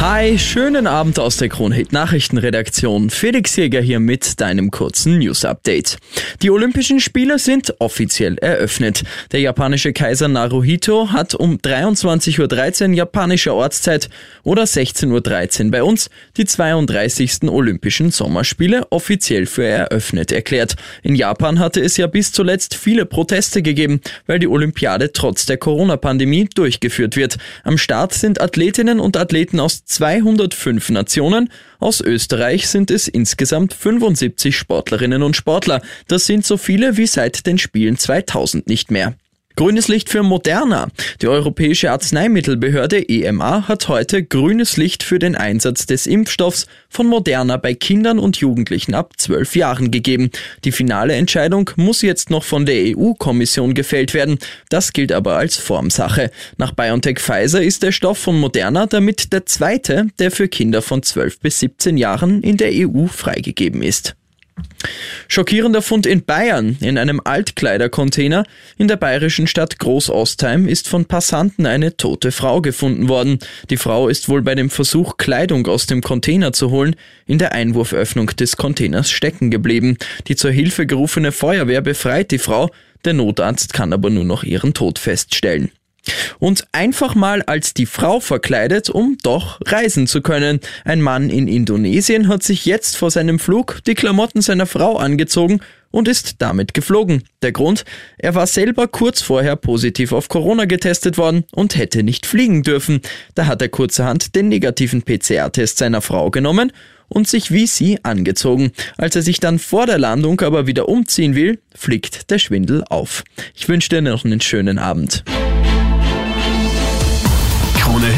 Hi, schönen Abend aus der Kronhit Nachrichtenredaktion. Felix Jäger hier mit deinem kurzen News Update. Die Olympischen Spiele sind offiziell eröffnet. Der japanische Kaiser Naruhito hat um 23.13 Uhr japanischer Ortszeit oder 16.13 Uhr bei uns die 32. Olympischen Sommerspiele offiziell für eröffnet erklärt. In Japan hatte es ja bis zuletzt viele Proteste gegeben, weil die Olympiade trotz der Corona-Pandemie durchgeführt wird. Am Start sind Athletinnen und Athleten aus 205 Nationen. Aus Österreich sind es insgesamt 75 Sportlerinnen und Sportler. Das sind so viele wie seit den Spielen 2000 nicht mehr. Grünes Licht für Moderna. Die Europäische Arzneimittelbehörde EMA hat heute grünes Licht für den Einsatz des Impfstoffs von Moderna bei Kindern und Jugendlichen ab 12 Jahren gegeben. Die finale Entscheidung muss jetzt noch von der EU-Kommission gefällt werden. Das gilt aber als Formsache. Nach BioNTech Pfizer ist der Stoff von Moderna damit der zweite, der für Kinder von 12 bis 17 Jahren in der EU freigegeben ist. Schockierender Fund in Bayern. In einem Altkleidercontainer in der bayerischen Stadt Großostheim ist von Passanten eine tote Frau gefunden worden. Die Frau ist wohl bei dem Versuch, Kleidung aus dem Container zu holen, in der Einwurföffnung des Containers stecken geblieben. Die zur Hilfe gerufene Feuerwehr befreit die Frau. Der Notarzt kann aber nur noch ihren Tod feststellen und einfach mal als die Frau verkleidet, um doch reisen zu können. Ein Mann in Indonesien hat sich jetzt vor seinem Flug die Klamotten seiner Frau angezogen und ist damit geflogen. Der Grund? Er war selber kurz vorher positiv auf Corona getestet worden und hätte nicht fliegen dürfen. Da hat er kurzerhand den negativen PCR-Test seiner Frau genommen und sich wie sie angezogen. Als er sich dann vor der Landung aber wieder umziehen will, fliegt der Schwindel auf. Ich wünsche dir noch einen schönen Abend.